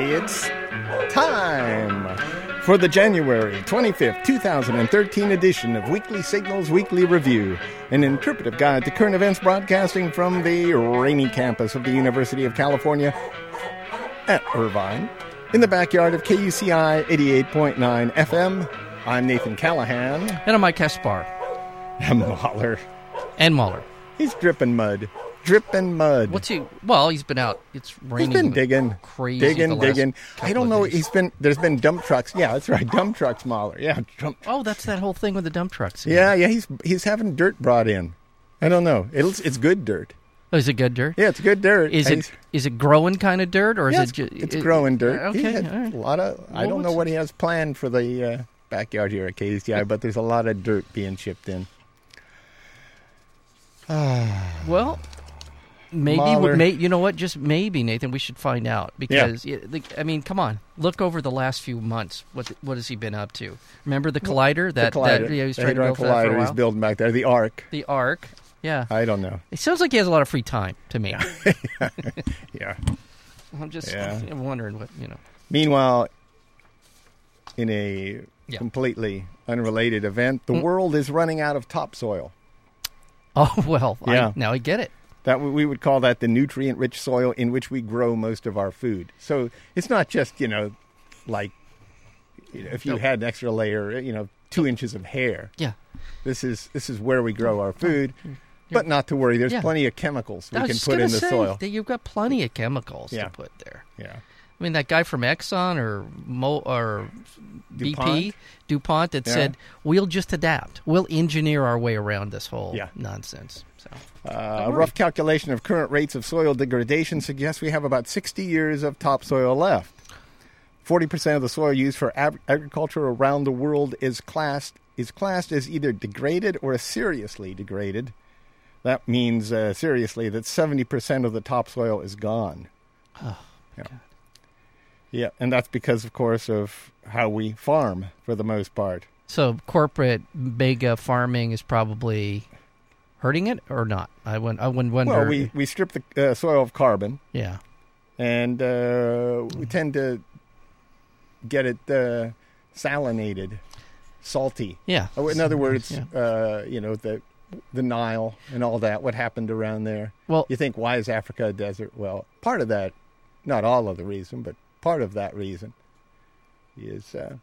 It's time for the January 25th, 2013 edition of Weekly Signals Weekly Review, an interpretive guide to current events broadcasting from the rainy campus of the University of California at Irvine, in the backyard of KUCI 88.9 FM. I'm Nathan Callahan. And I'm Mike Kaspar. And Mahler. And Mahler. He's dripping mud. Dripping mud. What's he? Well, he's been out. It's raining. He's been digging, crazy, digging, digging. I don't know. He's been. There's been dump trucks. Yeah, that's right. Dump trucks, Mahler. Yeah, dump. Oh, that's that whole thing with the dump trucks. Yeah, yeah. He's he's having dirt brought in. I don't know. It's it's good dirt. Oh, is it good dirt? Yeah, it's good dirt. Is it is it growing kind of dirt or is it it's, just it's growing dirt. Okay, He had all right. a lot of. I don't know what he has planned for the uh, backyard here at KUCI, but there's a lot of dirt being shipped in. Well, maybe Mahler. may, you know what? Just maybe, Nathan. We should find out because yeah, I mean, come on, look over the last few months. What what has he been up to? Remember the collider that the collider. that yeah, he was trying to build for that for a collider he's building back there. The arc. The arc. Yeah, I don't know. it sounds like he has a lot of free time to me. Yeah. I'm just Yeah. I'm wondering what you know. Meanwhile, in a Yeah. completely unrelated event, the Mm. world is running out of topsoil. Oh well, Yeah. I, now I get it. That we would call that the nutrient-rich soil in which we grow most of our food. So it's not just you know, like you know, if you No. had an extra layer, you know, two inches of hair. Yeah. This is this is where we grow our oh, food. But not to worry. There's Yeah. plenty of chemicals we can put in the soil. that you've got plenty of chemicals Yeah. to put there. Yeah. I mean, that guy from Exxon or Mo or BP DuPont? DuPont that Yeah. said we'll just adapt. We'll engineer our way around this whole Yeah. nonsense. So Uh, a rough calculation of current rates of soil degradation suggests we have about 60 years of topsoil left. 40% of the soil used for ag- agriculture around the world is classed is classed as either degraded or seriously degraded. That means uh, seriously that 70% of the topsoil is gone. Oh, yeah. Yeah, and that's because of course of how we farm for the most part. so corporate mega farming is probably hurting it or not. I wouldn't. I wouldn't wonder. Well, we, we strip the uh, soil of carbon yeah. and uh, we tend to get it uh, salinated, salty. Yeah. Oh, in other words, Yeah. uh, you know the the Nile and all that. What happened around there? Well, You think why is Africa a desert? Well, part of that, not all of the reason, but part of that reason is uh,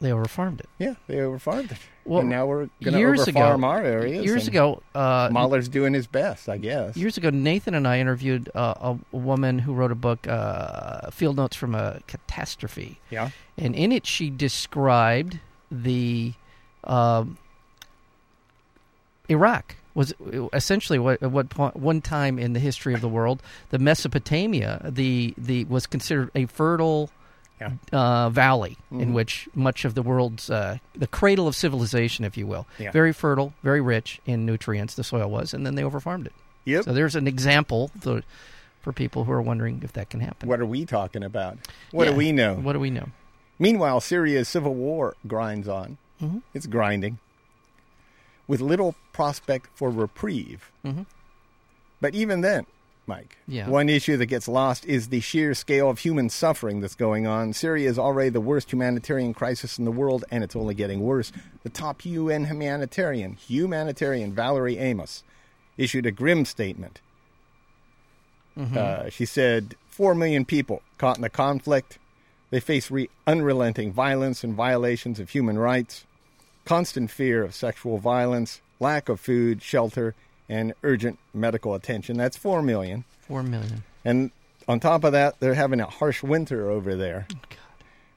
they overfarmed it. yeah they overfarmed it. Well, and now we're going to years ago- overfarm our areas. Years ago, uh, Mahler's doing his best, I guess. Years ago, Nathan and I interviewed uh, a, a woman who wrote a book, uh, Field Notes from a Catastrophe. yeah, And in it, she described the um, Iraq was essentially what at what point, one time in the history of the world, the Mesopotamia, the the was considered a fertile Yeah. uh, valley in Mhm. which much of the world's uh, the cradle of civilization, if you will, Yeah. very fertile, very rich in nutrients. The soil was, and then they overfarmed it. yep. So there's an example for, for people who are wondering if that can happen. what are we talking about? What Yeah. do we know? What do we know? Meanwhile, Syria's civil war grinds on. Mhm. It's grinding. With little prospect for reprieve. Mhm. But even then, Mike, Yeah. one issue that gets lost is the sheer scale of human suffering that's going on. Syria is already the worst humanitarian crisis in the world, and it's only getting worse. The top UN humanitarian, humanitarian Valerie Amos, issued a grim statement. Uh, she said, Four million people caught in the conflict. They face re- unrelenting violence and violations of human rights, constant fear of sexual violence, lack of food, shelter, and urgent medical attention. That's four million. Four million. And on top of that, they're having a harsh winter over there. Oh, God.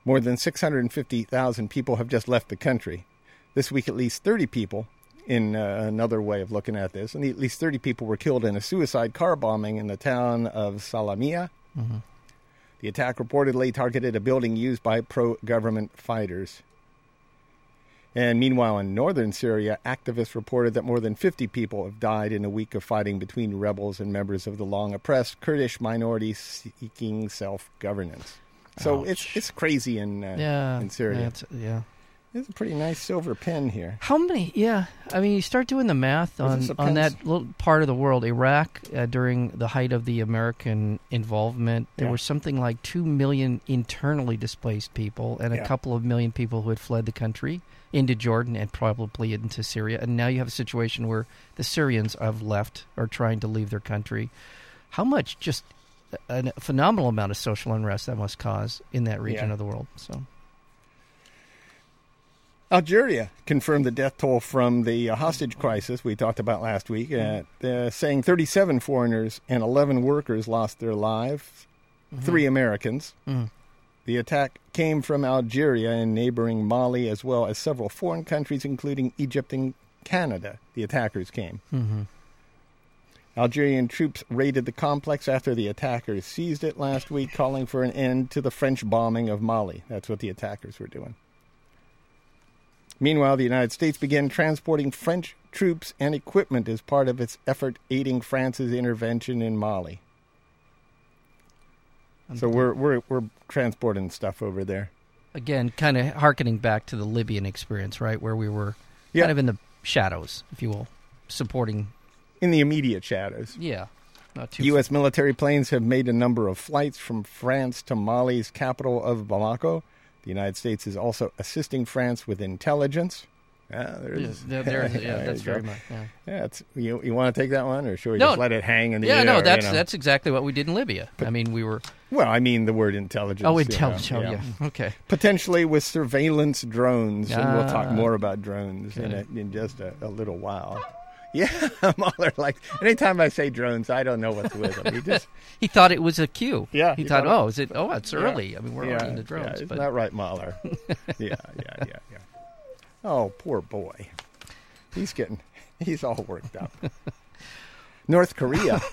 More than 650,000 people have just left the country. This week, at least 30 people, in uh, another way of looking at this, and at least 30 people were killed in a suicide car bombing in the town of Salamia. The attack reportedly targeted a building used by pro government fighters. And meanwhile, in northern Syria, activists reported that more than 50 people have died in a week of fighting between rebels and members of the long oppressed Kurdish minority seeking self governance. So it's Ouch. it's crazy in uh, Yeah. in Syria. That's, yeah. It's a pretty nice silver pen here. How many? Yeah, I mean, you start doing the math on on that little part of the world, Iraq, uh, during the height of the American involvement. There Yeah. were something like two million internally displaced people, and a couple of million people who had fled the country into Jordan and probably into Syria. And now you have a situation where the Syrians have left or trying to leave their country. How much? Just a phenomenal amount of social unrest that must cause in that region Yeah. of the world. So. Algeria confirmed the death toll from the uh, hostage crisis we talked about last week, uh, uh, saying 37 foreigners and 11 workers lost their lives, three Americans. Mm. The attack came from Algeria and neighboring Mali, as well as several foreign countries, including Egypt and Canada. The attackers came. hmm Algerian troops raided the complex after the attackers seized it last week, calling for an end to the French bombing of Mali. That's what the attackers were doing. Meanwhile, the United States began transporting French troops and equipment as part of its effort aiding France's intervention in Mali. So we're we're we're transporting stuff over there. again, kind of harkening back to the Libyan experience, right, where we were Yeah. kind of in the shadows, if you will, supporting. In the immediate shadows. Yeah, not too. U.S. military planes have made a number of flights from France to Mali's capital of Bamako. The United States is also assisting France with intelligence. Yeah, Yeah, there's, there- there is- yeah, there that's very much. Yeah, Yeah, it's, you, you want to take that one, or should we No. just let it hang in the yeah air? Yeah, no, that's you know? that's exactly what we did in Libya. I mean, we were. well, I mean the word intelligence. Oh, you intelligence. know, Oh, yeah. Okay. Potentially with surveillance drones, and we'll talk Ah, more about drones in, a, in just a, a little while. Yeah, Mahler, like anytime I say drones, I don't know what's with them. He just He thought it was a cue. Yeah, He he thought, thought oh, is it? Oh, it's Yeah. early. I mean, we're yeah, already into yeah, drones. isn't but that right, Mahler? yeah, yeah, yeah, yeah. Oh, poor boy. He's getting, he's all worked up. North Korea.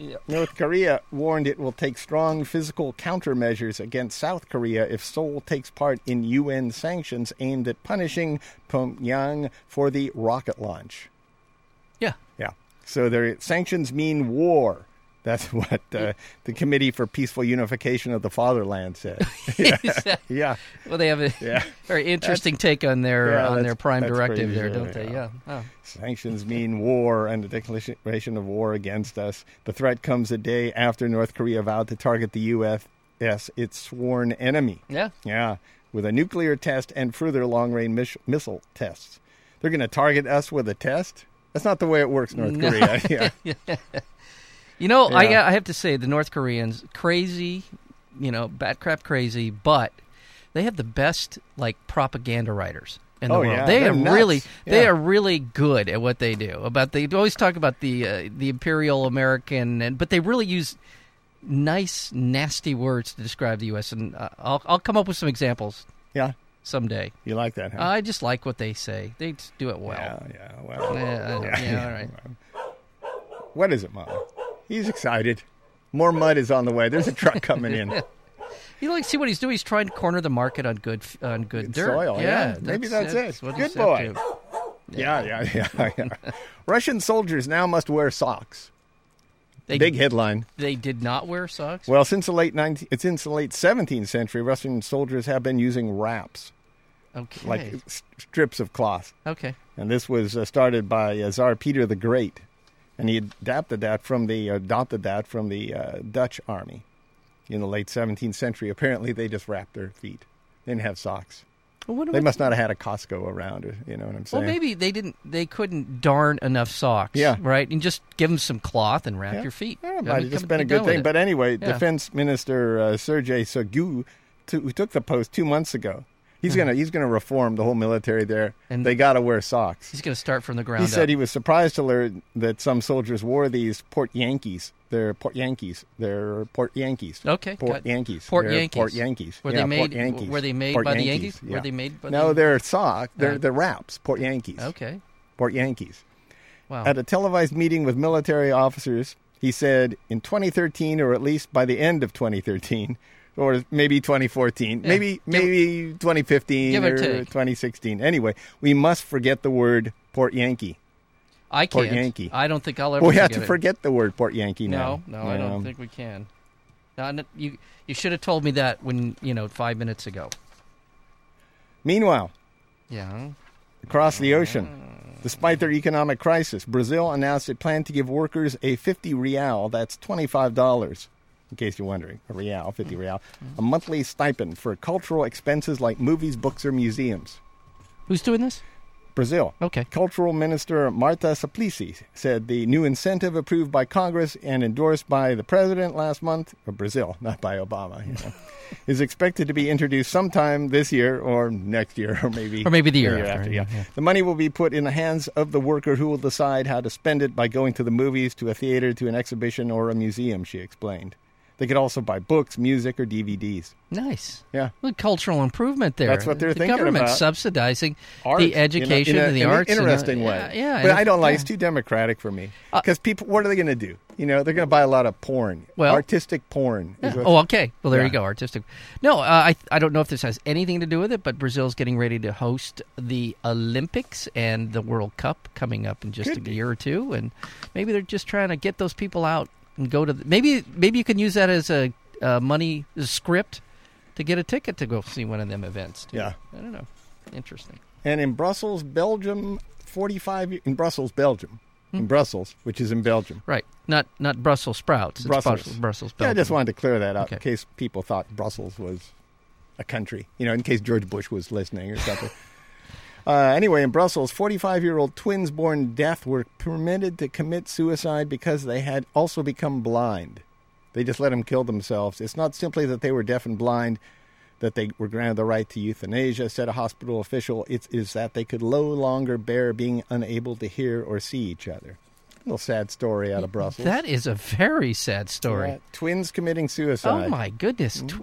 Yeah. North Korea warned it will take strong physical countermeasures against South Korea if Seoul takes part in UN sanctions aimed at punishing Pyongyang for the rocket launch. yeah. Yeah. So their sanctions mean war. That's what uh, the Committee for Peaceful Unification of the Fatherland said. yeah. well, they have a Yeah. very interesting take on their Yeah, on their prime directive there, sure, don't they? yeah. Yeah. Oh. Sanctions mean war and the declaration of war against us. The threat comes a day after North Korea vowed to target the U.S., its sworn enemy. Yeah. Yeah, with a nuclear test and further long range mis- missile tests. They're going to target us with a test? That's not the way it works, North No. Korea. Yeah. You know, I Yeah. I have to say the North Koreans crazy, you know, bat crap crazy, but they have the best like propaganda writers in the Oh, world. yeah, they they're are nuts. really they Yeah. are really good at what they do. About they always talk about the uh, the imperial American and but they really use nice nasty words to describe the US and uh, I'll I'll come up with some examples yeah, someday. you like that, huh? I just like what they say. They do it well. yeah, yeah, well. Yeah, I- yeah, all right. What is it, Mom? He's excited. More mud is on the way. There's a truck coming in. You like see what he's doing? He's trying to corner the market on good on good dirt. soil, yeah. Maybe that's it. what Good boy. to. Yeah, yeah, yeah, yeah. Russian soldiers now must wear socks. They, Big headline. They did not wear socks. Well, since the late 19th, it's since the late 17th century, Russian soldiers have been using wraps, okay. like strips of cloth. okay. And this was uh, started by uh, Tsar Peter the Great, and he adapted that from the adopted that from the uh, Dutch army in the late 17th century. Apparently, they just wrapped their feet. They didn't have socks. Well, They must not have had a Costco around. or- You know what I'm saying? well, maybe they didn't. They couldn't darn enough socks. Yeah. Right. And just give them some cloth and wrap Yeah. your feet. Yeah, I it mean, might have just been a good thing. But anyway, Yeah. Defense Minister uh, Sergei Shoigu, to, who took the post two months ago, he's gonna he's gonna reform the whole military there. And- they got to wear socks. he's going to start from the ground He said he was surprised to learn that some soldiers wore these Port Yankees. They're Port Yankees. They're Port Yankees. okay. Port Yankees. Port They're Yankees. Port Yankees. Were Yeah, they Port made? Yankees. Were they made Port by the Yankees, Yankees? yeah. Were they made by No, the they're sock. They're Uh, they're wraps. Port Yankees. Okay. Port Yankees. Wow. At a televised meeting with military officers, he said in 2013, or at least by the end of 2013, or maybe 2014, Yeah. maybe maybe 2015 give or or 2016. Anyway, we must forget the word Port Yankee. I can't. Port Yankee. I don't think I'll ever. we have to forget it. forget the word Port Yankee now. No, no, I don't Um, think we can. You you should have told me that when you know five minutes ago. Meanwhile, Yeah. across the ocean. Despite their economic crisis, Brazil announced it planned to give workers a 50 real, that's $25, in case you're wondering, a real, 50 real, a monthly stipend for cultural expenses like movies, books, or museums. Who's doing this? Brazil. Okay. Cultural Minister Marta Suplicy said the new incentive approved by Congress and endorsed by the president last month, of Brazil, not by Obama, you know, is expected to be introduced sometime this year or next year or maybe Or maybe the year after, yeah. yeah. The money will be put in the hands of the worker who will decide how to spend it by going to the movies, to a theater, to an exhibition, or a museum. She explained. They could also buy books, music, or DVDs. Nice. Yeah. Well, cultural improvement there. That's what they're the thinking government about. subsidizing Art, the education in a, in a, and the in arts. An and, uh, interesting way. Yeah, yeah. But I don't like yeah. it's too democratic for me. Uh, Because people, what are they going to do? You know, they're going to buy a lot of porn, Well- artistic porn. Yeah. Oh, okay. Well, there you go. Artistic. No, uh, I I don't know if this has anything to do with it, but Brazil's getting ready to host the Olympics and the World Cup coming up in just Could a be. year or two, and maybe they're just trying to get those people out and go to. The, maybe maybe you can use that as a uh, money a script to get a ticket to go see one of them events. Too. Yeah. I don't know. Interesting. And in Brussels, Belgium, 45 in Brussels, Belgium. In Brussels, which is in Belgium. Right. Not not Brussels sprouts. It's Brussels. Brussels. Brussels Yeah, I just wanted to clear that up in case people thought Brussels was a country. You know, in case George Bush was listening or something. uh, anyway, in Brussels, 45 year old twins born deaf were permitted to commit suicide because they had also become blind. They just let them kill themselves. It's not simply that they were deaf and blind, that they were granted the right to euthanasia, said a hospital official. It is that they could no longer bear being unable to hear or see each other. little sad story out of Brussels. That is a very sad story. Yeah, twins committing suicide. Oh my goodness! Tw-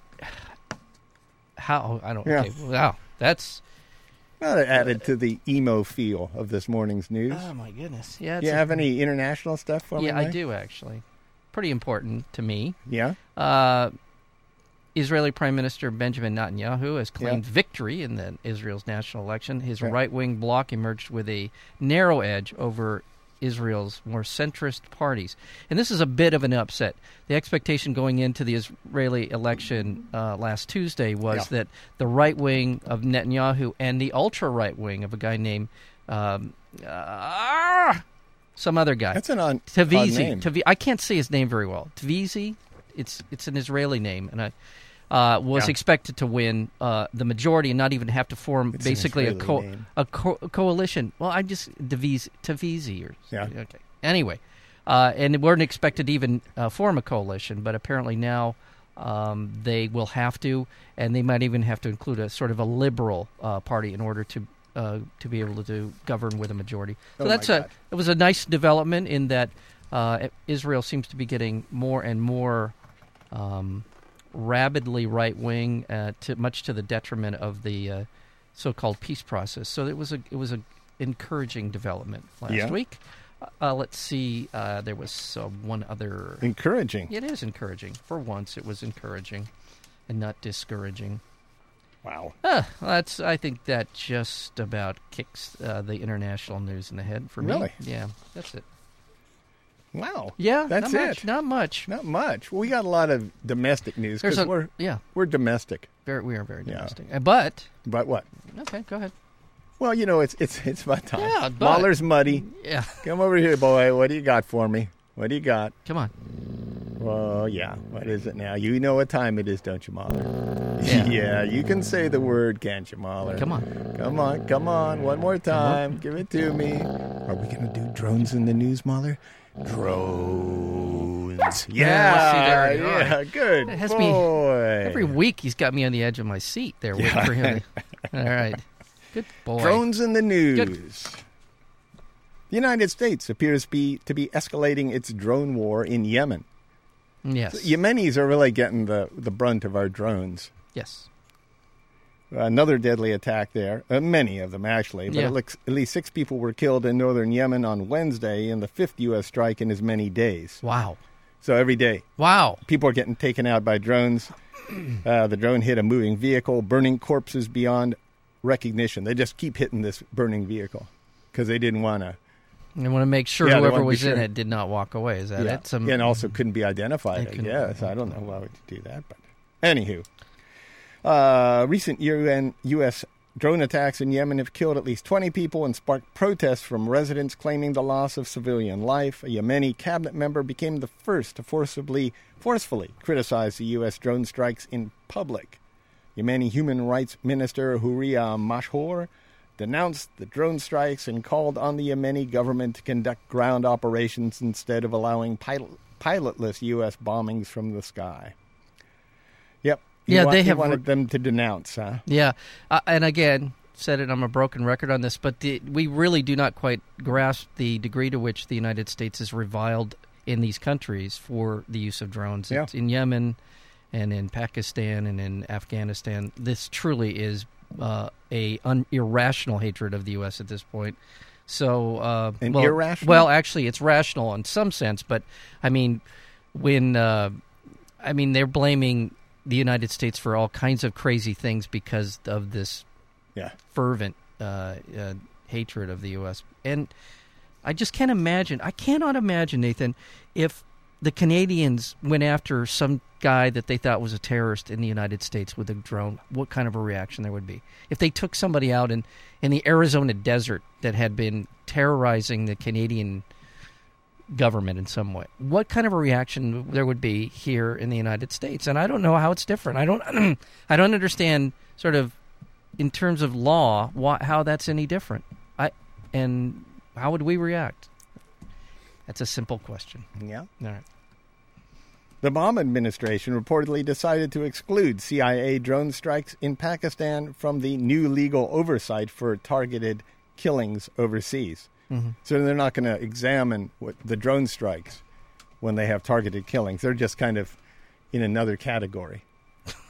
How I don't. Yeah. Okay, wow, that's. Well, it added to the emo feel of this morning's news. Oh my goodness! Yeah. Do you have any international stuff for me? Yeah, I Mike? do actually. Pretty important to me. Yeah. Uh, Israeli Prime Minister Benjamin Netanyahu has claimed Yeah. victory in the Israel's national election. His right-wing bloc emerged with a narrow edge over Israel's more centrist parties, and this is a bit of an upset. The expectation going into the Israeli election uh, last Tuesday was Yeah. that the right wing of Netanyahu and the ultra right wing of a guy named um, ah, some other guy That's an odd Tavizi. I can't say his name very well. Tavizi. It's it's an Israeli name, and I uh, was Yeah. expected to win uh, the majority and not even have to form It's basically a, co- a co- coalition. Well, I just Tavizi, Tavizi or Yeah. Okay. Anyway, uh, and they weren't expected to even uh, form a coalition, but apparently now. Um, they will have to, and they might even have to include a sort of a liberal uh, party in order to uh, to be able to govern with a majority. So Oh, that's a it was a nice development in that uh, Israel seems to be getting more and more um, rabidly right wing, uh, to much to the detriment of the uh, so-called peace process. So it was a it was a encouraging development last Yeah. week. Uh, let's see. Uh, there was uh, one other. Encouraging. It is encouraging. For once, it was encouraging, and not discouraging. Wow. Uh, that's. I think that just about kicks uh, the international news in the head for me. Really? Yeah, that's it. Wow. Yeah, That's not much, it. Not much. Not much. Well, we got a lot of domestic news because we're yeah. we're domestic. Very, we are very domestic. Uh, But But what? okay, go ahead. Well, you know, it's it's it's about time. Yeah, but- Mahler's muddy. Yeah, Come over here, boy. What do you got for me? What do you got? come on. Well, yeah. What is it now? You know what time it is, don't you, Mahler? Yeah. yeah you can say the word, can't you, Mahler? Come on. Come on, come on. One more time. Give it to me. Are we going to do drones in the news, Mahler? Drones. Yeah, see, there you are. yeah, good. It has me- boy. Every week he's got me on the edge of my seat there waiting Yeah. for him. to- All right. Good boy. Drones in the news. The United States appears to be, to be escalating its drone war in Yemen. Yes. Yemenis are really getting the, the brunt of our drones. Yes. Another deadly attack there. Uh, many of them, actually. But Yeah. at, least, six people were killed in northern Yemen on Wednesday in the fifth U.S. strike in as many days. Wow. So every day, Wow. people are getting taken out by drones. Uh, the drone hit a moving vehicle, burning corpses beyond recognition. They just keep hitting this burning vehicle because they didn't want to. They want to make sure Yeah, whoever was in it did not walk away. Is that Yeah. it? Some, and also couldn't be identified, They I couldn't- guess. I don't know why would you do that. But anywho, uh, recent UN, U.S. drone attacks in Yemen have killed at least 20 people and sparked protests from residents claiming the loss of civilian life. A Yemeni cabinet member became the first to forcibly, forcefully criticize the U.S. drone strikes in public. Yemeni Human Rights Minister Huria Mashhour denounced the drone strikes and called on the Yemeni government to conduct ground operations instead of allowing pilot, pilotless U.S. bombings from the sky. He Yeah, wa- they he have- wanted them to denounce, huh? Yeah, uh, and again, said it. I'm a broken record on this, but the, we really do not quite grasp the degree to which the United States is reviled in these countries for the use of drones. Yeah. In Yemen, and in Pakistan, and in Afghanistan. This truly is uh, a un- irrational hatred of the U.S. at this point. So, uh, well, irrational? Well, actually, it's rational in some sense, but I mean, when uh, I mean they're blaming the United States for all kinds of crazy things because of this Yeah. fervent uh, uh, hatred of the U.S. And I just can't imagine. I cannot imagine, Nathan, if the Canadians went after some guy that they thought was a terrorist in the United States with a drone, what kind of a reaction there would be. If they took somebody out in, in the Arizona desert that had been terrorizing the Canadian government in some way, what kind of a reaction there would be here in the United States? And I don't know how it's different. I don't, I don't understand sort of in terms of law why, how that's any different. I and how would we react? That's a simple question. Yeah. All right. The Obama administration reportedly decided to exclude CIA drone strikes in Pakistan from the new legal oversight for targeted killings overseas. So they're not going to examine what the drone strikes when they have targeted killings. They're just kind of in another category.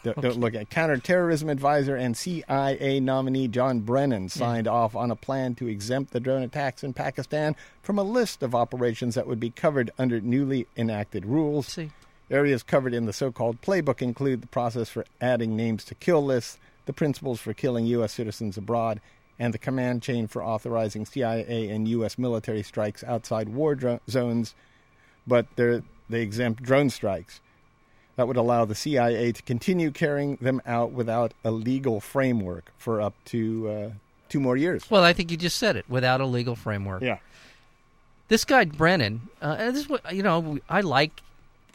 Don't, don't look at counterterrorism advisor and CIA nominee John Brennan signed off on a plan to exempt the drone attacks in Pakistan from a list of operations that would be covered under newly enacted rules. See, Areas covered in the so called playbook include the process for adding names to kill lists, the principles for killing U.S. citizens abroad, and the command chain for authorizing CIA and U.S. military strikes outside war dro- zones, but they're, exempt drone strikes. That would allow the CIA to continue carrying them out without a legal framework for up to uh, two more years. well, I think you just said it without a legal framework. Yeah. This guy Brennan, uh, and this is what you know. I like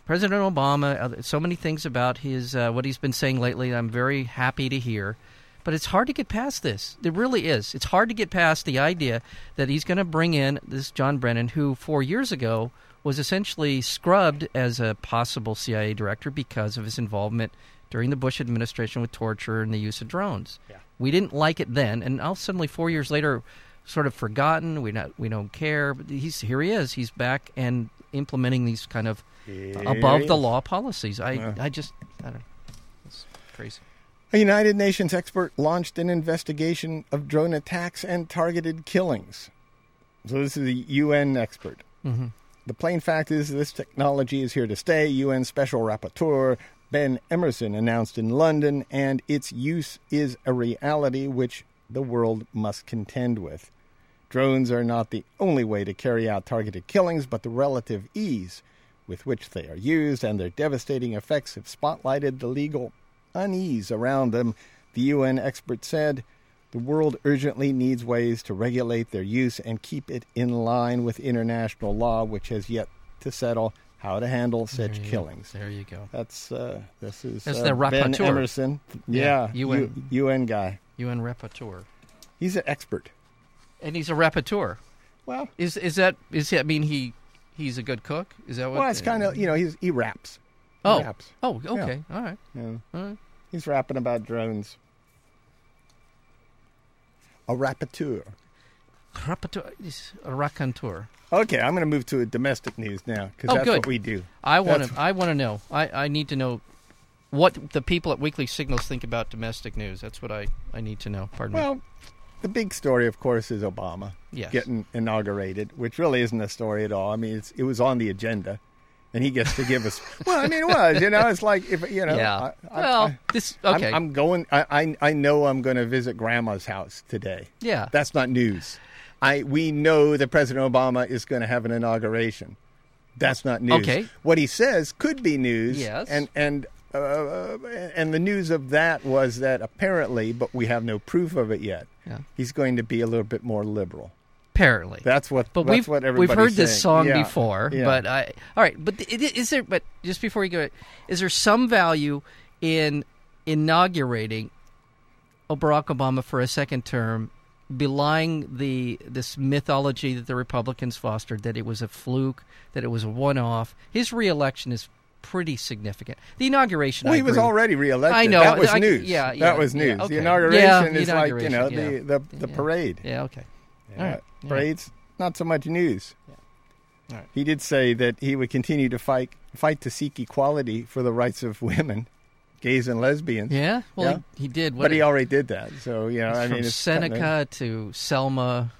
President Obama. So many things about his uh, what he's been saying lately. I'm very happy to hear. But it's hard to get past this. It really is. It's hard to get past the idea that he's going to bring in this John Brennan, who four years ago was essentially scrubbed as a possible CIA director because of his involvement during the Bush administration with torture and the use of drones. Yeah. We didn't like it then, and now suddenly four years later, sort of forgotten. We not we don't care. But he's here. He is. He's back and implementing these kind of above the law policies. I Yeah. I just I don't. know. It's crazy. A United Nations expert launched an investigation of drone attacks and targeted killings. So, this is a UN expert. hmm The plain fact is, this technology is here to stay. UN Special Rapporteur Ben Emmerson announced in London, and its use is a reality which the world must contend with. Drones are not the only way to carry out targeted killings, but the relative ease with which they are used and their devastating effects have spotlighted the legal unease around them. The UN expert said the world urgently needs ways to regulate their use and keep it in line with international law, which has yet to settle how to handle such There go. killings. There you go. That's uh, this is That's uh, the Ben. Emmerson. Yeah, Yeah, UN. U- UN guy. UN rapporteur, He's an expert. and he's a rapporteur. Well, Is is that is he, I mean he he's a good cook? Is that what? well, it's kind of you know he's he raps. Oh. raps. Oh, okay, all right, Yeah. all right. He's rapping about drones. A rapporteur. Rapporteur, is a raconteur. Okay, I'm going to move to domestic news now because Oh, that's good. what we do. I want to. I want to know. I, I need to know what the people at Weekly Signals think about domestic news. That's what I, I need to know. Pardon me. Well, the big story, of course, is Obama Yes. getting inaugurated, which really isn't a story at all. I mean, it's, it was on the agenda, and he gets to give us. well, I mean, it was. You know, it's like if you know. yeah. I, I, well, I, this I'm- okay. I'm, going. I, I I know I'm going to visit Grandma's house today. yeah. That's not news. I we know that President Obama is going to have an inauguration. That's not news. Okay. What he says could be news. Yes. And and uh, and the news of that was that apparently, but we have no proof of it yet. Yeah. He's going to be a little bit more liberal. Apparently, That's what. but that's we've what we've heard this song Yeah. before. Yeah. But I all right. But is there? But just before you go, is there some value in inaugurating Barack Obama for a second term, belying the this mythology that the Republicans fostered that it was a fluke, that it was a one-off? His reelection is pretty significant. The inauguration. Well, I he was agree. already reelected. I know. That was I- news. yeah, yeah, that was yeah, news. okay. The inauguration Yeah, is the like you know inauguration, the the, the Yeah. parade. Yeah. Okay. Yeah. All right. Yeah. Parades, not so much news. All right. He did say that he would continue to fight fight to seek equality for the rights of women, gays and lesbians. Yeah. Well, Yeah. He, he did. What But he already did that. So you know, I from mean, it's kinda- Seneca to Selma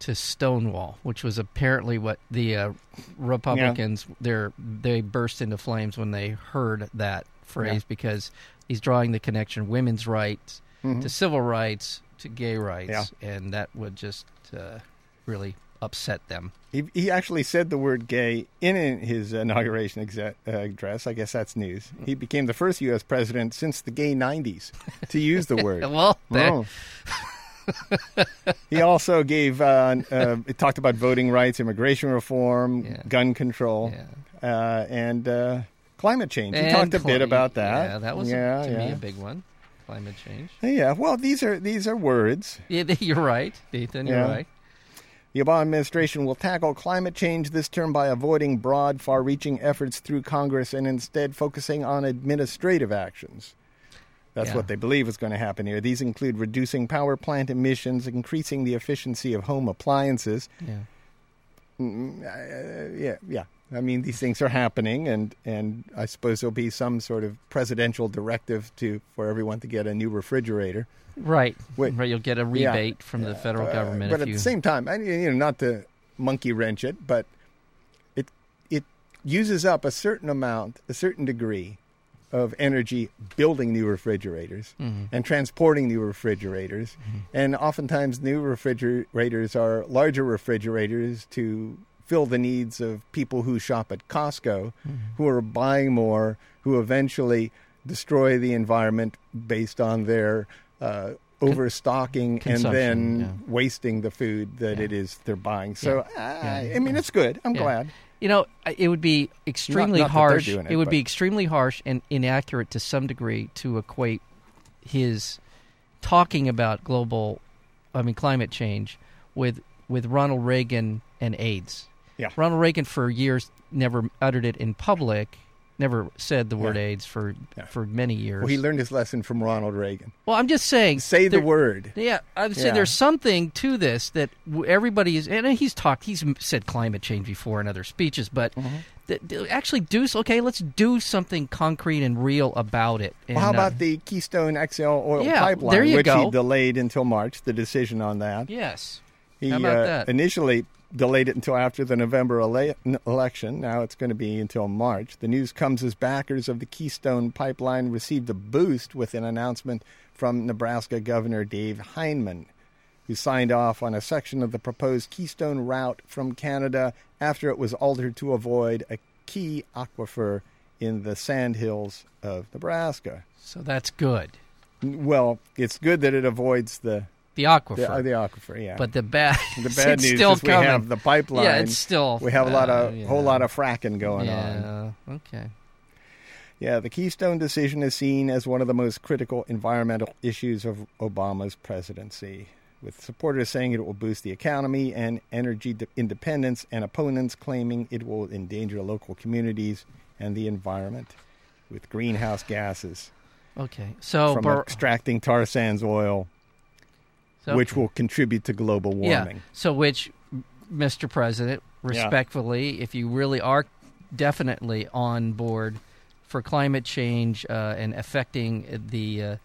to Stonewall, which was apparently what the uh, Republicans their they burst into flames when they heard that phrase Yeah. because he's drawing the connection women's rights Mhm. to civil rights to gay rights, Yeah. and that would just uh, really upset them. He, he actually said the word gay in his inauguration exe- uh, address. I guess that's news. He became the first U.S. president since the gay 90s to use the word. Well, Oh. he also gave, uh, uh, it talked about voting rights, immigration reform, Yeah. gun control, yeah. uh, and uh, climate change. He And talked a bit about that. Yeah, that was yeah, to yeah. me a big one. Climate change. Yeah, well, these are these are words. Yeah, you're right, Nathan. You're Yeah. right. The Obama administration will tackle climate change this term by avoiding broad, far reaching efforts through Congress and instead focusing on administrative actions. That's Yeah. what they believe is going to happen here. These include reducing power plant emissions, increasing the efficiency of home appliances. Yeah. Mm, uh, yeah, yeah. I mean, these things are happening, and, and I suppose there'll be some sort of presidential directive to for everyone to get a new refrigerator. Right. Wait. Right. You'll get a Yeah. rebate from the federal Uh, government But at you. the same time, I, you know, not to monkey wrench it, but it it uses up a certain amount, a certain degree of energy building new refrigerators Mhm. and transporting new refrigerators. Mm-hmm. And oftentimes, new refrigerators are larger refrigerators to fill the needs of people who shop at Costco, Mm-hmm. who are buying more, who eventually destroy the environment based on their uh, overstocking and then yeah. wasting the food that Yeah. it is they're buying. So Yeah. I. I mean, it's good. I'm glad. You know, it would be extremely not they're harsh. it, it would but- be extremely harsh and inaccurate to some degree to equate his talking about global, I mean, climate change with with Ronald Reagan and AIDS. Yeah. Ronald Reagan for years never uttered it in public, never said the word Yeah. AIDS for Yeah. for many years. Well, he learned his lesson from Ronald Reagan. Well, I'm just saying. Say the word. Yeah, I would say Yeah. there's something to this that everybody is, and he's talked, he's said climate change before in other speeches, but Mm-hmm. th- th- actually do okay. Let's do something concrete and real about it. And, Well, how uh, about the Keystone XL oil Yeah, pipeline, there you which go. he delayed until March? The decision on that. yes? He How about uh, that? initially delayed it until after the November ele- election. Now it's going to be until March. The news comes as backers of the Keystone pipeline received a boost with an announcement from Nebraska Governor Dave Heineman, who signed off on a section of the proposed Keystone route from Canada after it was altered to avoid a key aquifer in the sandhills of Nebraska. So that's good. Well, it's good that it avoids the The the, aquifer, uh, the aquifer, yeah. but the bad The bad news still is we have the pipeline. Yeah, it's still. we have a lot of uh, yeah. whole lot of fracking going on. Yeah. Okay. Yeah, the Keystone decision is seen as one of the most critical environmental issues of Obama's presidency, with supporters saying it will boost the economy and energy de- independence, and opponents claiming it will endanger local communities and the environment with greenhouse gases Okay. So, from Bar- extracting tar sands oil, so- which will contribute to global warming. Yeah. So, which, Mr. President, respectfully, if you really are definitely on board for climate change uh, and affecting the uh,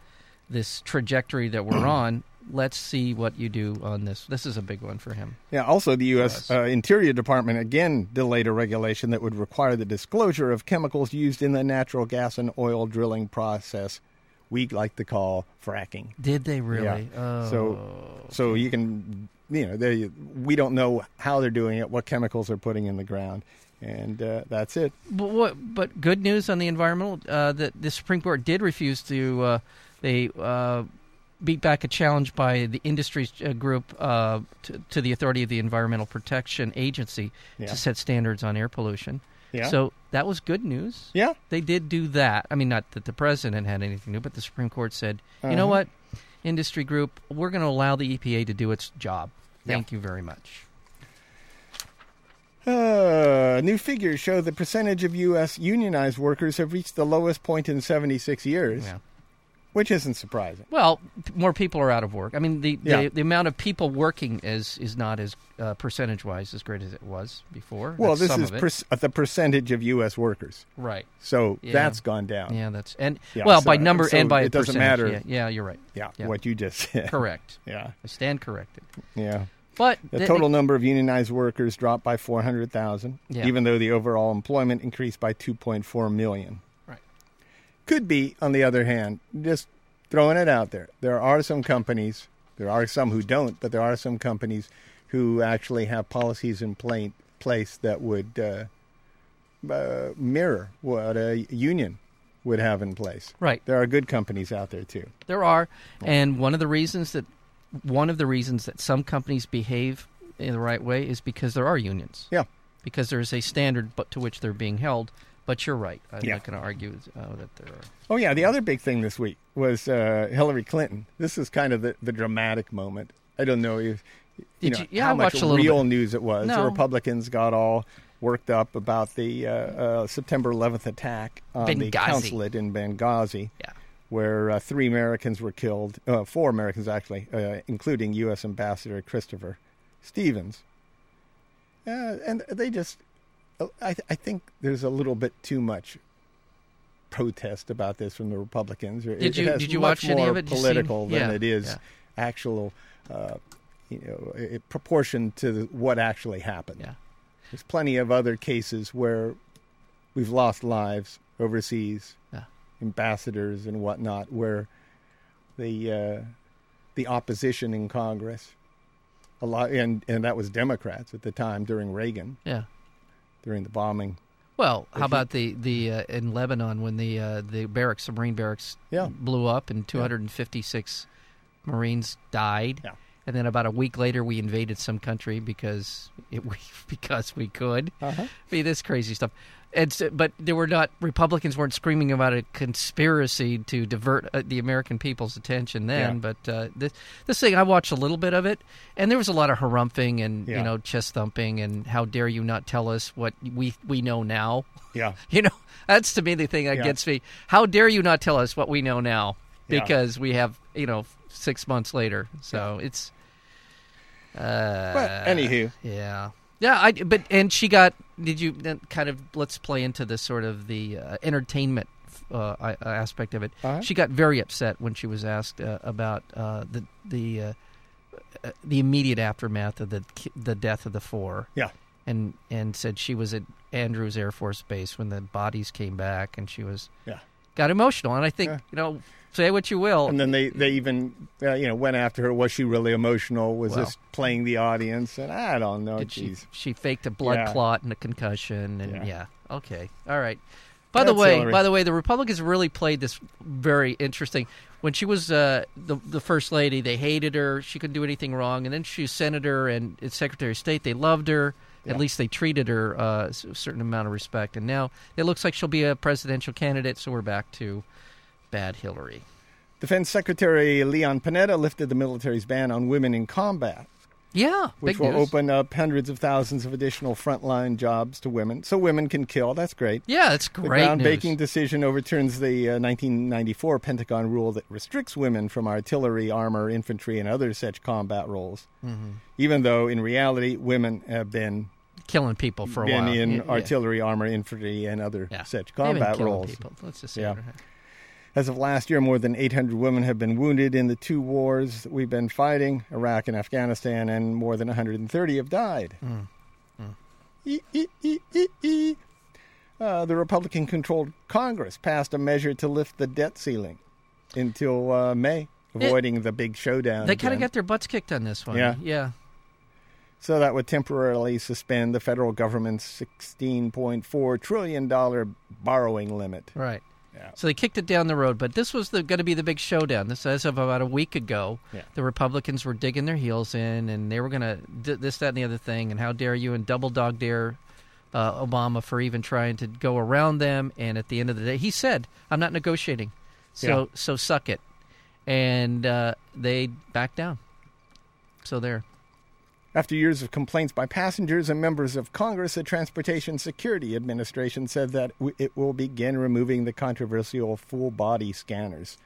this trajectory that we're on, let's see what you do on this. This is a big one for him. Yeah, also, the U.S. Uh, Interior Department again delayed a regulation that would require the disclosure of chemicals used in the natural gas and oil drilling process we like to call fracking. Did they really? Oh. So- So you can, you know, they, we don't know how they're doing it, what chemicals they're putting in the ground. and uh, that's it. But what? But good news on the environmental uh, that the Supreme Court did refuse to. Uh, they uh, beat back a challenge by the industry uh, group uh, to, to the authority of the Environmental Protection Agency Yeah. to set standards on air pollution. Yeah. So that was good news. Yeah. They did do that. I mean, not that the president had anything new, but the Supreme Court said, you know Uh-huh. what, industry group, we're going to allow the EPA to do its job. Yeah. Thank you very much. Uh, new figures show the percentage of U.S. unionized workers have reached the lowest point in 76 years, Yeah. Which isn't surprising. Well, p- more people are out of work. I mean, the the, Yeah. the amount of people working is is not as uh, percentage wise as great as it was before. Well, That's this some is of it. per- uh, the percentage of U.S. workers, right. so Yeah. that's gone down. Yeah, that's and Yeah, well so- by number so and by it doesn't percentage. matter. Yeah, yeah, you're right. Yeah, Yeah. what you just said. Correct. Yeah, I stand corrected. yeah. But The th- total number of unionized workers dropped by 400,000, Yeah. even though the overall employment increased by 2.4 million. Could be, on the other hand, just throwing it out there. There are some companies, there are some who don't, but there are some companies who actually have policies in pla- place that would uh, uh, mirror what a union would have in place. right. There are good companies out there too. There are, and one of the reasons that one of the reasons that some companies behave in the right way is because there are unions. Yeah. Because there is a standard, but to which they're being held. But you're right. I'm Yeah. not going to argue uh, that there are. Oh yeah, the other big thing this week was uh, Hillary Clinton. This is kind of the, the dramatic moment. I don't know if you know you- yeah, how I much real bit. news it was. The Republicans got all worked up about the uh, uh, September 11th attack on the consulate in Benghazi, Yeah. where uh, three Americans were killed, uh, four Americans actually, uh, including U.S. Ambassador Christopher Stevens. Uh, and they just, I, I think there's a little bit too much protest about this from the Republicans. It- Did it you- has did you much watch any more of it? Did you see- political than yeah, it is yeah. actual, uh, you know, i- proportion to the, what actually happened. Yeah. There's plenty of other cases where we've lost lives overseas, Yeah. ambassadors and whatnot, where the uh, the opposition in Congress, a lot, and and that was Democrats at the time during Reagan, Yeah. During the bombing. Well, how If you- about the the uh, in Lebanon when the uh, the barracks, submarine barracks, Yeah. blew up and 256 Marines died. Yeah. And then about a week later, we invaded some country because it we, because we could. Uh-huh. Mean, this crazy stuff. And so, but there were not Republicans weren't screaming about a conspiracy to divert uh, the American people's attention then. Yeah. But uh, this this thing, I watched a little bit of it, and there was a lot of harumphing and Yeah. you know chest thumping and how dare you not tell us what we we know now. Yeah. You know, that's to me the thing that Yeah. gets me. How dare you not tell us what we know now? Because we have, you know, six months later. So it's. Uh, But anywho, yeah, yeah. I but and she got. Did you then kind of let's play into the sort of the uh, entertainment uh, aspect of it? Uh-huh. She got very upset when she was asked uh, about uh, the the uh, the immediate aftermath of the the death of the four yeah, and and said she was at Andrews Air Force Base when the bodies came back, and she was yeah. got emotional. And I think Yeah. you know, say what you will. And then they they even uh, you know went after her. Was she really emotional? Was Well. this playing the audience? And I don't know. did she she faked a blood Yeah. clot and a concussion, and Yeah. yeah, okay, all right. By the way, Hillary. by the way, the Republicans really played this very interesting. When she was uh, the the first lady, they hated her. She couldn't do anything wrong, and then she was senator and Secretary of State. They loved her. Yeah. At least they treated her uh, a certain amount of respect. And now it looks like she'll be a presidential candidate. So we're back to bad Hillary. Defense Secretary Leon Panetta lifted the military's ban on women in combat, Yeah, which will news. open up hundreds of thousands of additional frontline jobs to women, so women can kill. That's great. Yeah, that's The great groundbreaking news. decision overturns the uh, 1994 Pentagon rule that restricts women from artillery, armor, infantry, and other such combat roles. Mm-hmm. Even though, in reality, women have been Killing people for a been while. in Yeah, yeah. artillery, armor, infantry, and other Yeah. such combat killing roles. People. Let's just say Yeah. As of last year, more than 800 women have been wounded in the two wars we've been fighting, Iraq and Afghanistan, and more than 130 have died. Mm. E- e- e- e- e. Uh, the Republican controlled Congress passed a measure to lift the debt ceiling until uh, May, Yeah. avoiding the big showdown. They kind of got their butts kicked on this one. Yeah. Yeah. So that would temporarily suspend the federal government's $16.4 trillion borrowing limit. Right. Yeah. So they kicked it down the road, but this was going to be the big showdown. This, as of about a week ago, Yeah. the Republicans were digging their heels in, and they were going to d- this, that, and the other thing. And how dare you? And double dog dare uh, Obama for even trying to go around them. And at the end of the day, he said, "I'm not negotiating." So Yeah. so suck it. And uh, they backed down. So there. After years of complaints by passengers and members of Congress, the Transportation Security Administration said that it will begin removing the controversial full body scanners.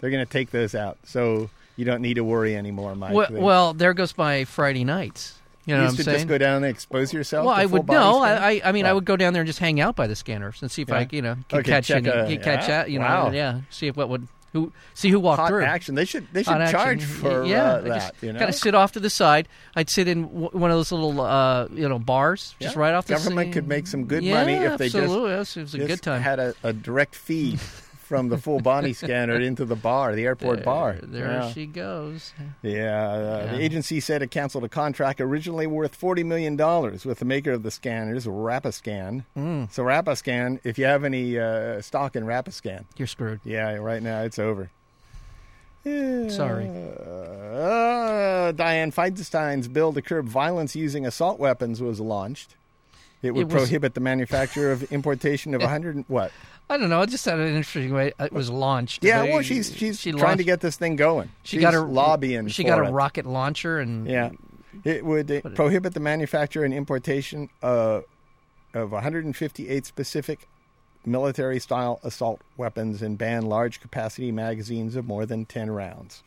They're going to take those out, so you don't need to worry anymore, Mike. Well, well, there goes my Friday nights. You know what I'm saying? just go down and expose yourself. Well, I would no. I, I, mean, I Oh. would go down there and just hang out by the scanners and see if I, you know, can Okay, catch any, a- catch yeah. that. You know, Wow. yeah. See if what would who see who walked hot through. action. They should they should Hot action. charge for yeah, uh, that. you know, Kind of sit off to the side. I'd sit in w- one of those little, uh, you know, bars, just Yeah. right off the Government could make some good yeah, money if they just- absolutely. Yes, it was a just good time. had a, a direct feed from the full body scanner into the bar, the airport there, bar. There yeah. she goes. Yeah, uh, Yeah. the agency said it canceled a contract originally worth forty million dollars with the maker of the scanners, Rapiscan. Mm, So Rapiscan, if you have any uh, stock in Rapiscan, you're screwed. yeah, right now it's over. Yeah. Sorry. Uh, Dianne Feinstein's bill to curb violence using assault weapons was launched. It would It was- prohibit the manufacture of importation of 100 what? I don't know. It just had an interesting way. It was launched. Yeah, They- well, she's she's she trying to get this thing going. She She's got a lobbying. She got a it. rocket launcher and Yeah, it would What- prohibit the manufacture and importation uh, of 158 specific military-style assault weapons and ban large-capacity magazines of more than 10 rounds.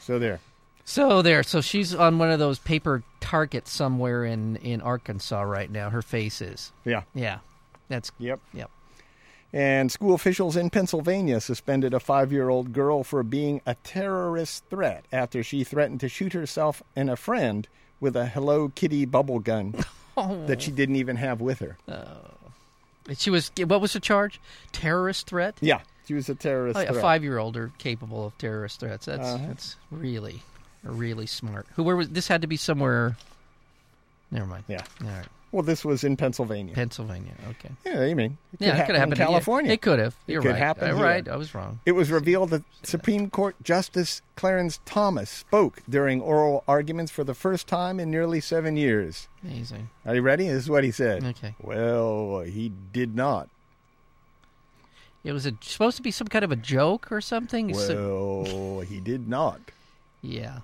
So there. So there, so she's on one of those paper targets somewhere in in Arkansas right now. Her face is, Yeah. yeah, that's Yep. Yep. And school officials in Pennsylvania suspended a five-year-old girl for being a terrorist threat after she threatened to shoot herself and a friend with a Hello Kitty bubble gun that she didn't even have with her. Oh. she was. What was the charge? Terrorist threat. Yeah, she was a terrorist Oh, a threat. five year old are capable of terrorist threats. That's Uh-huh. that's really, really smart. Who? Where was this? Had to be somewhere. Never mind. Yeah. All right. Well, this was in Pennsylvania. Pennsylvania. Okay. Yeah, I mean, it yeah, it could happen in California. It could have. It You're could right. happen Uh, here. right. I was wrong. It was revealed that Supreme Court Justice Clarence Thomas spoke during oral arguments for the first time in nearly seven years. Amazing. Are you ready? This is what he said. Okay. Well, he did not. It was a, supposed to be some kind of a joke or something. So- Well, he did not. yeah.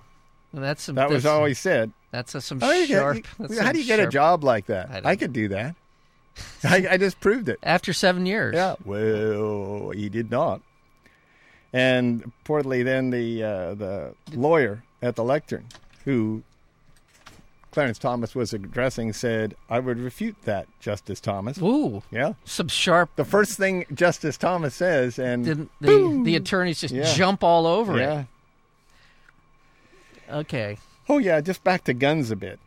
Well, that's some. That was that's, all he said. That's a, some you get- sharp. that's how some do you get a job like that? I I, could do that. I, I just proved it. after seven years? Yeah. Well, he did not. And reportedly, then the uh, the lawyer at the lectern, who Clarence Thomas was addressing, said, "I would refute that, Justice Thomas." Ooh, Yeah. some sharp. The first thing Justice Thomas says, and Didn't the the attorneys just Yeah. jump all over yeah. it? Okay. Oh yeah, just back to guns a bit.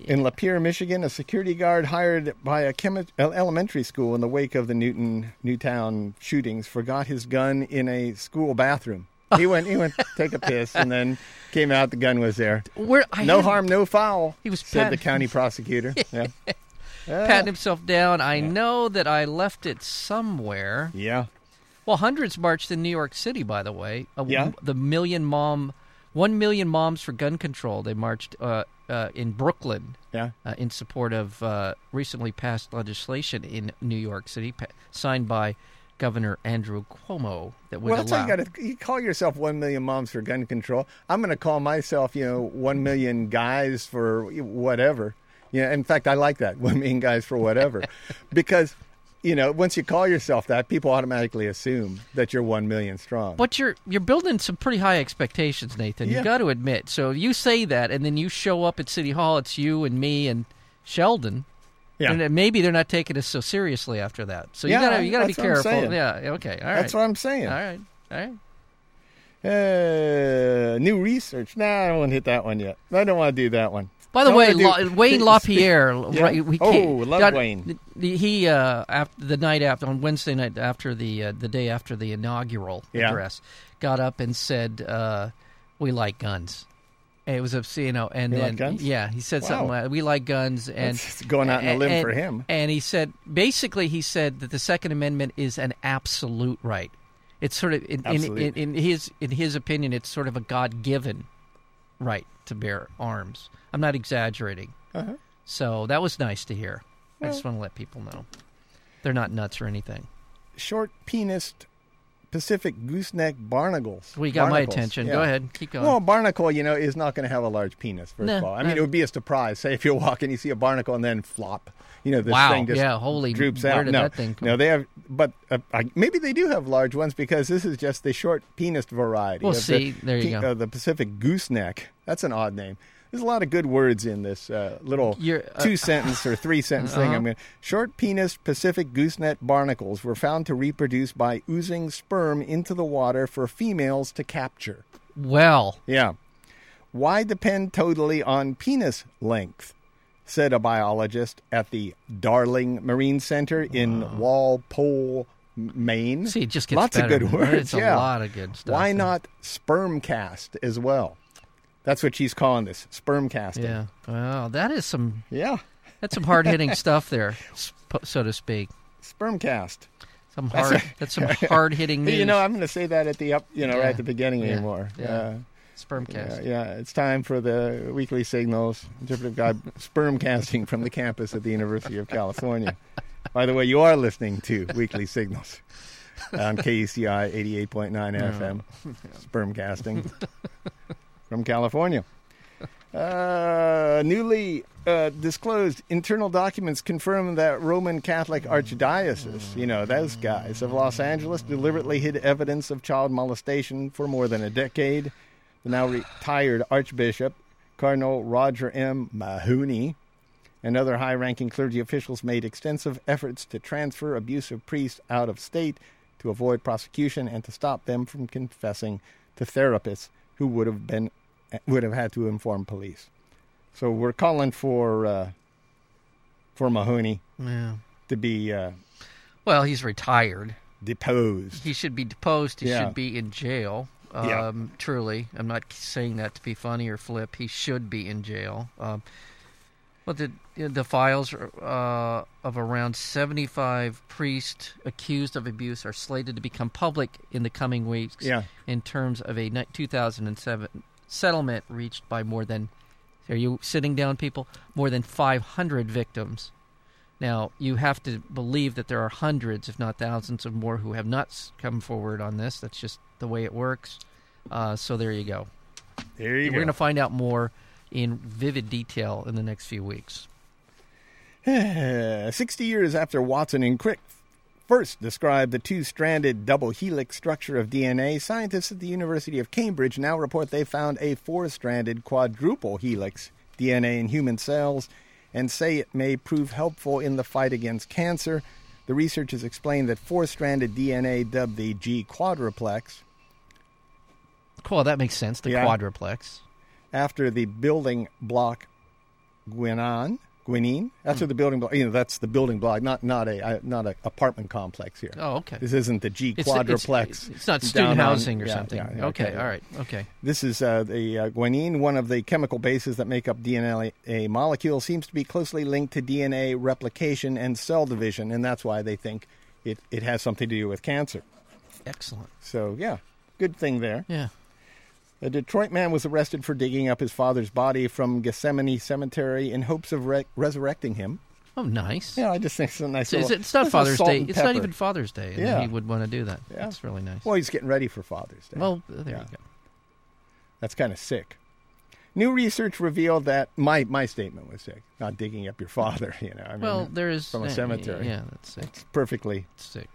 In Lapeer, Michigan, a security guard hired by a chemi- elementary school in the wake of the Newton Newtown shootings forgot his gun in a school bathroom. He went, he went, take a piss, and then came out. The gun was there. Where I No had- harm, no foul. He was said pat- the county prosecutor. Yeah, yeah. patting himself down. I know that I left it somewhere. yeah. Well, hundreds marched in New York City, by the way. A- Yeah. The million mom, one million moms for gun control. They marched uh, uh, in Brooklyn yeah. uh, in support of uh, recently passed legislation in New York City, pa- signed by Governor Andrew Cuomo, that would Well, that's allow. how you got to. You call yourself one million moms for gun control. I'm going to call myself, you know, one million guys for whatever. Yeah, in fact, I like that one million guys for whatever, because you know, once you call yourself that, people automatically assume that you're one million strong. But you're you're building some pretty high expectations, Nathan. Yeah. You got to admit. So you say that, and then you show up at City Hall. It's you and me and Sheldon. yeah, And maybe they're not taking us so seriously after that. So you Yeah, gotta you gotta be that's what I'm careful. Yeah. Okay. All right. that's what I'm saying. All right. All right. Uh, new research. Nah, I won't hit that one yet. I don't want to do that one. By the I way, La- Wayne LaPierre, Yeah. right? We Oh, love got- Wayne. He uh, after the night after on Wednesday night after the uh, the day after the inaugural Yeah. address, got up and said, uh, "We like guns." It was obscene, oh, and You then like guns? yeah, he said Wow. something like, "We like guns," and That's going out on a limb and- for him. And he said, basically, he said that the Second Amendment is an absolute right. It's sort of in, in, in, in his in his opinion, it's sort of a God given right to bear arms. I'm not exaggerating. Uh-huh. So that was nice to hear. I just want to let people know they're not nuts or anything. Short penised Pacific gooseneck barnacles. We you got my attention. yeah. Go ahead, keep going. Well, a barnacle, you know, is not going to have a large penis. First Nah, of all, I mean, uh, it would be a surprise. Say if you're walking, you see a barnacle, and then flop. You know, this Wow, thing just yeah, holy, droops out. no, that thing come- no, they have, but uh, I, maybe they do have large ones because this is just the short penis variety. Well, of see, the, there you pe- go. Uh, the Pacific gooseneck. That's an odd name. There's a lot of good words in this uh, little uh, two sentence or three sentence thing. Uh-huh. I'm going short penis Pacific gooseneck barnacles were found to reproduce by oozing sperm into the water for females to capture. well, Yeah. Why depend totally on penis length? Said a biologist at the Darling Marine Center in Walpole, Maine. see, it just gets Lots better. of good words. It's a lot of good stuff. Why not sperm cast as well? That's what she's calling this sperm casting. Yeah. Well, that is some Yeah. that's some hard hitting stuff there, sp- so to speak. Sperm cast. Some That's hard. That's some hard hitting. you know, I'm going to say that at the up, you know, Yeah. right at the beginning Yeah. anymore. Yeah. Uh, sperm yeah, cast. yeah, it's time for the weekly signals. Interpretive guide sperm casting from the campus at the University of California. By the way, you are listening to Weekly Signals on KUCI 88.9 FM. Sperm casting from California. Uh, newly uh, disclosed internal documents confirm that Roman Catholic Archdiocese, you know, those guys of Los Angeles, deliberately hid evidence of child molestation for more than a decade. The now retired Archbishop, Cardinal Roger M. Mahony, and other high ranking clergy officials made extensive efforts to transfer abusive priests out of state to avoid prosecution and to stop them from confessing to therapists who would have been would have had to inform police. So we're calling for uh, for Mahony Yeah. to be uh, Well, he's retired. deposed. He should be deposed. He Yeah. should be in jail. Um, Yeah. Truly, I'm not saying that to be funny or flip. He should be in jail. Um, but the the files uh, of around 75 priests accused of abuse are slated to become public in the coming weeks. Yeah. In terms of a 2007 settlement reached by more than, are you sitting down, people? More than 500 victims. Now, you have to believe that there are hundreds, if not thousands, of more who have not come forward on this. That's just the way it works. Uh, so there you go. There you We're go. going to find out more in vivid detail in the next few weeks. 60 years after Watson and Crick first described the two stranded double helix structure of DNA, scientists at the University of Cambridge now report they found a four stranded quadruple helix DNA in human cells and say it may prove helpful in the fight against cancer. The researchers explained that four stranded DNA, dubbed the G quadruplex, Cool, that makes sense. The Yeah. quadruplex. after the building block guanine after the building block you know that's the building block not not a not a apartment complex here Oh, okay. this isn't the g It's, it's, quadruplex it's not student down on- housing or yeah, something. yeah, yeah, okay, all right, okay. this is uh, the uh, guanine one of the chemical bases that make up dna a molecule seems to be closely linked to dna replication and cell division and that's why they think it, it has something to do with cancer Excellent. so yeah good thing there Yeah. A Detroit man was arrested for digging up his father's body from Gethsemane Cemetery in hopes of re- resurrecting him. Oh, nice. Yeah, I just think it's a nice. So it's, little- it's not Father's Day. It's not even Father's Day. And Yeah. he would want to do that. Yeah. That's really nice. Well, he's getting ready for Father's Day. Well, there Yeah. you go. That's kind of sick. New research revealed that my my statement was sick. Not digging up your father. You know, I mean, Well, there is from a cemetery. Yeah, that's sick. it's perfectly. It's sick.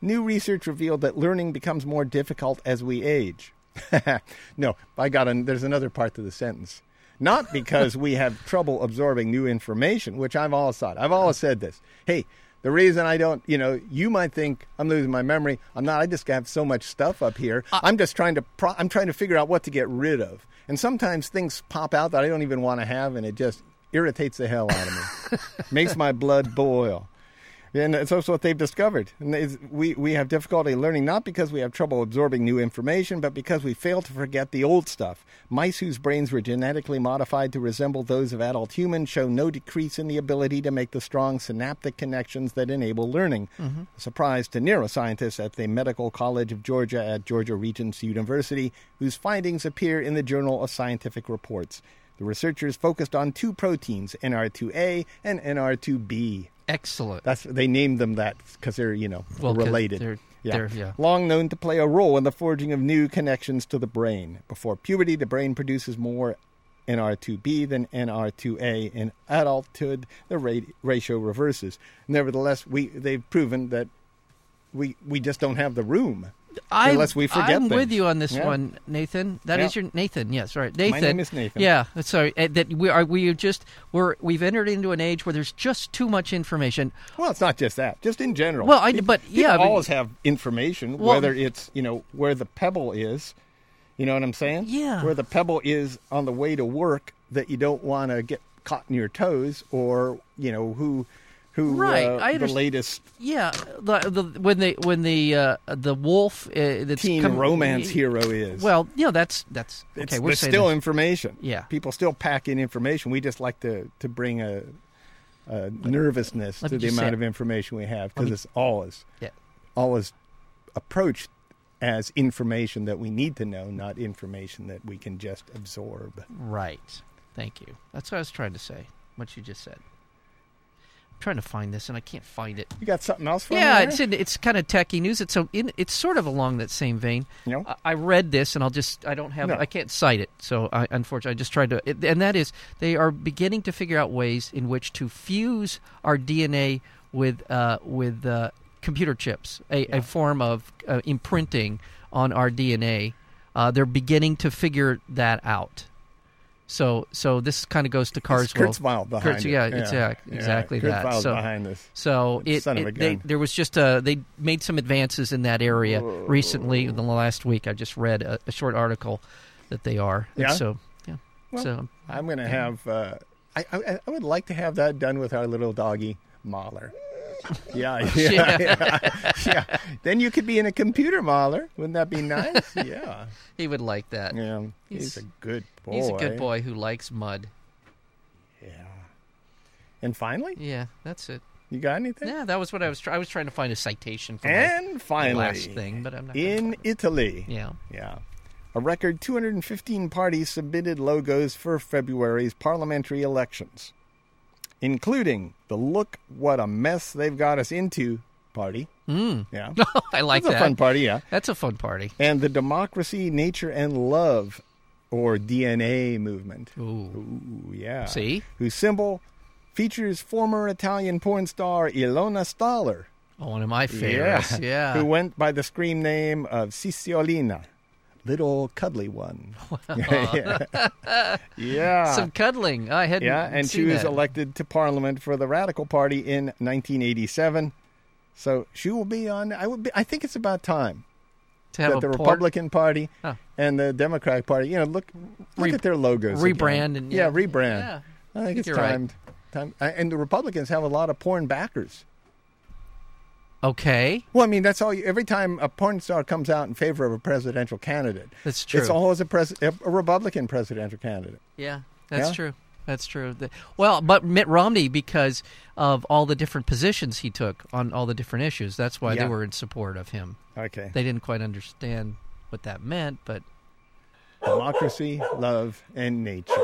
New research revealed that learning becomes more difficult as we age. no, I got an, there's another part to the sentence. Not because we have trouble absorbing new information, which I've always thought. I've always uh-huh. said this. Hey, the reason I don't, you know, you might think I'm losing my memory. I'm not. I just have so much stuff up here. Uh, I'm just trying to. Pro- I'm trying to figure out what to get rid of. And sometimes things pop out that I don't even want to have, and it just irritates the hell out of me. Makes my blood boil. And it's also what they've discovered. And we, we have difficulty learning not because we have trouble absorbing new information, but because we fail to forget the old stuff. Mice whose brains were genetically modified to resemble those of adult humans show no decrease in the ability to make the strong synaptic connections that enable learning. Mm-hmm. A surprise to neuroscientists at the Medical College of Georgia at Georgia Regents University, whose findings appear in the Journal of Scientific Reports. The researchers focused on two proteins, NR2A and NR2B. Excellent. That's they named them that because they're you know Well, related. they're- yeah. they're- yeah. Long known to play a role in the forging of new connections to the brain. Before puberty, the brain produces more NR2B than NR2A. In adulthood, the ra- ratio reverses. Nevertheless, we they've proven that we we just don't have the room. I, unless we forget I'm with you on this Yeah. one, Nathan. That is Yeah. your Nathan. Yes, right. Nathan. name is Nathan. Yeah, sorry. uh, That we are. We just. We're. We've entered into an age where there's just too much information. Well, it's not just that. Just in general. Well, I- People- but, people yeah, but- always have information, Well- whether it's you know where the pebble is. You know what I'm saying? Yeah. Where the pebble is on the way to work that you don't want to get caught in your toes, or you know who, who Right, uh, I the latest Yeah, the, the when they when the uh, the wolf uh, that's teen come- romance hero is. Well, you know that's that's it's, okay. We're there's still this- information. Yeah. People still pack in information. We just like to to bring a. a nervousness let to the amount of information we have because it's always yeah. always approached as information that we need to know, not information that we can just absorb. Right. Thank you. That's what I was trying to say. What you just said. Trying to find this and I can't find it. You got something else for yeah, me? it's in, it's kind of techie news. It's so in, it's sort of along that same vein. Know? I, I read this and I'll just I don't have No. I can't cite it. So I unfortunately I just tried to it, and that is they are beginning to figure out ways in which to fuse our DNA with uh, with uh, computer chips, a, a form of uh, imprinting on our DNA. Uh, they're beginning to figure that out. So so this kind of goes to It's Carswell. Kurzweil behind Kurtz- it. yeah, exact- exactly that. Kurzweil's So- behind this. So it, Son of it- a they, there was just a they made some advances in that area recently. In the last week, I just read a, a short article that they are. And Yeah? So yeah. Well, so I'm going to have. Uh, I, I I would like to have that done with our little doggy Mahler. Yeah, yeah, yeah, yeah. Then you could be in a computer Mahler. Wouldn't that be nice? Yeah, he would like that. yeah. He's, He's- a good boy. He's a good boy who likes mud. Yeah. And finally, Yeah, that's it. you got anything? Yeah, that was what I was. Try- I was trying to find a citation for my And finally, last thing, but I'm not. in. Italy. yeah. Yeah. A record 215 parties submitted logos for February's parliamentary elections, including the Look What a Mess They've Got Us Into party. Mm. Yeah. I like It's a fun party, yeah. That's a fun party. And the Democracy, Nature, and Love, or DNA movement. Ooh. Ooh, yeah. See? Whose symbol features former Italian porn star Ilona Staller. Oh, one of my favorites. Yeah. Who went by the scream name of Cicciolina, little cuddly one. yeah. yeah. Some cuddling. I hadn't. Yeah, and she was that. elected to parliament for the Radical Party in 1987. So she will be on. I would. Be, I think it's about time to have that the port- Republican Party Oh. and the Democratic Party, you know, look look Re- at their logos. rebrand again. and- yeah, yeah. rebrand. Yeah. I think it's you're right. time. And the Republicans have a lot of porn backers. Okay, Well, I mean, that's all. You, every time a porn star comes out in favor of a presidential candidate, that's true. it's always a, pres- a Republican presidential candidate. Yeah, that's Yeah? true. That's true. Well, but Mitt Romney, because of all the different positions he took on all the different issues, that's why Yeah. they were in support of him. Okay. They didn't quite understand what that meant, but Democracy, love, and nature.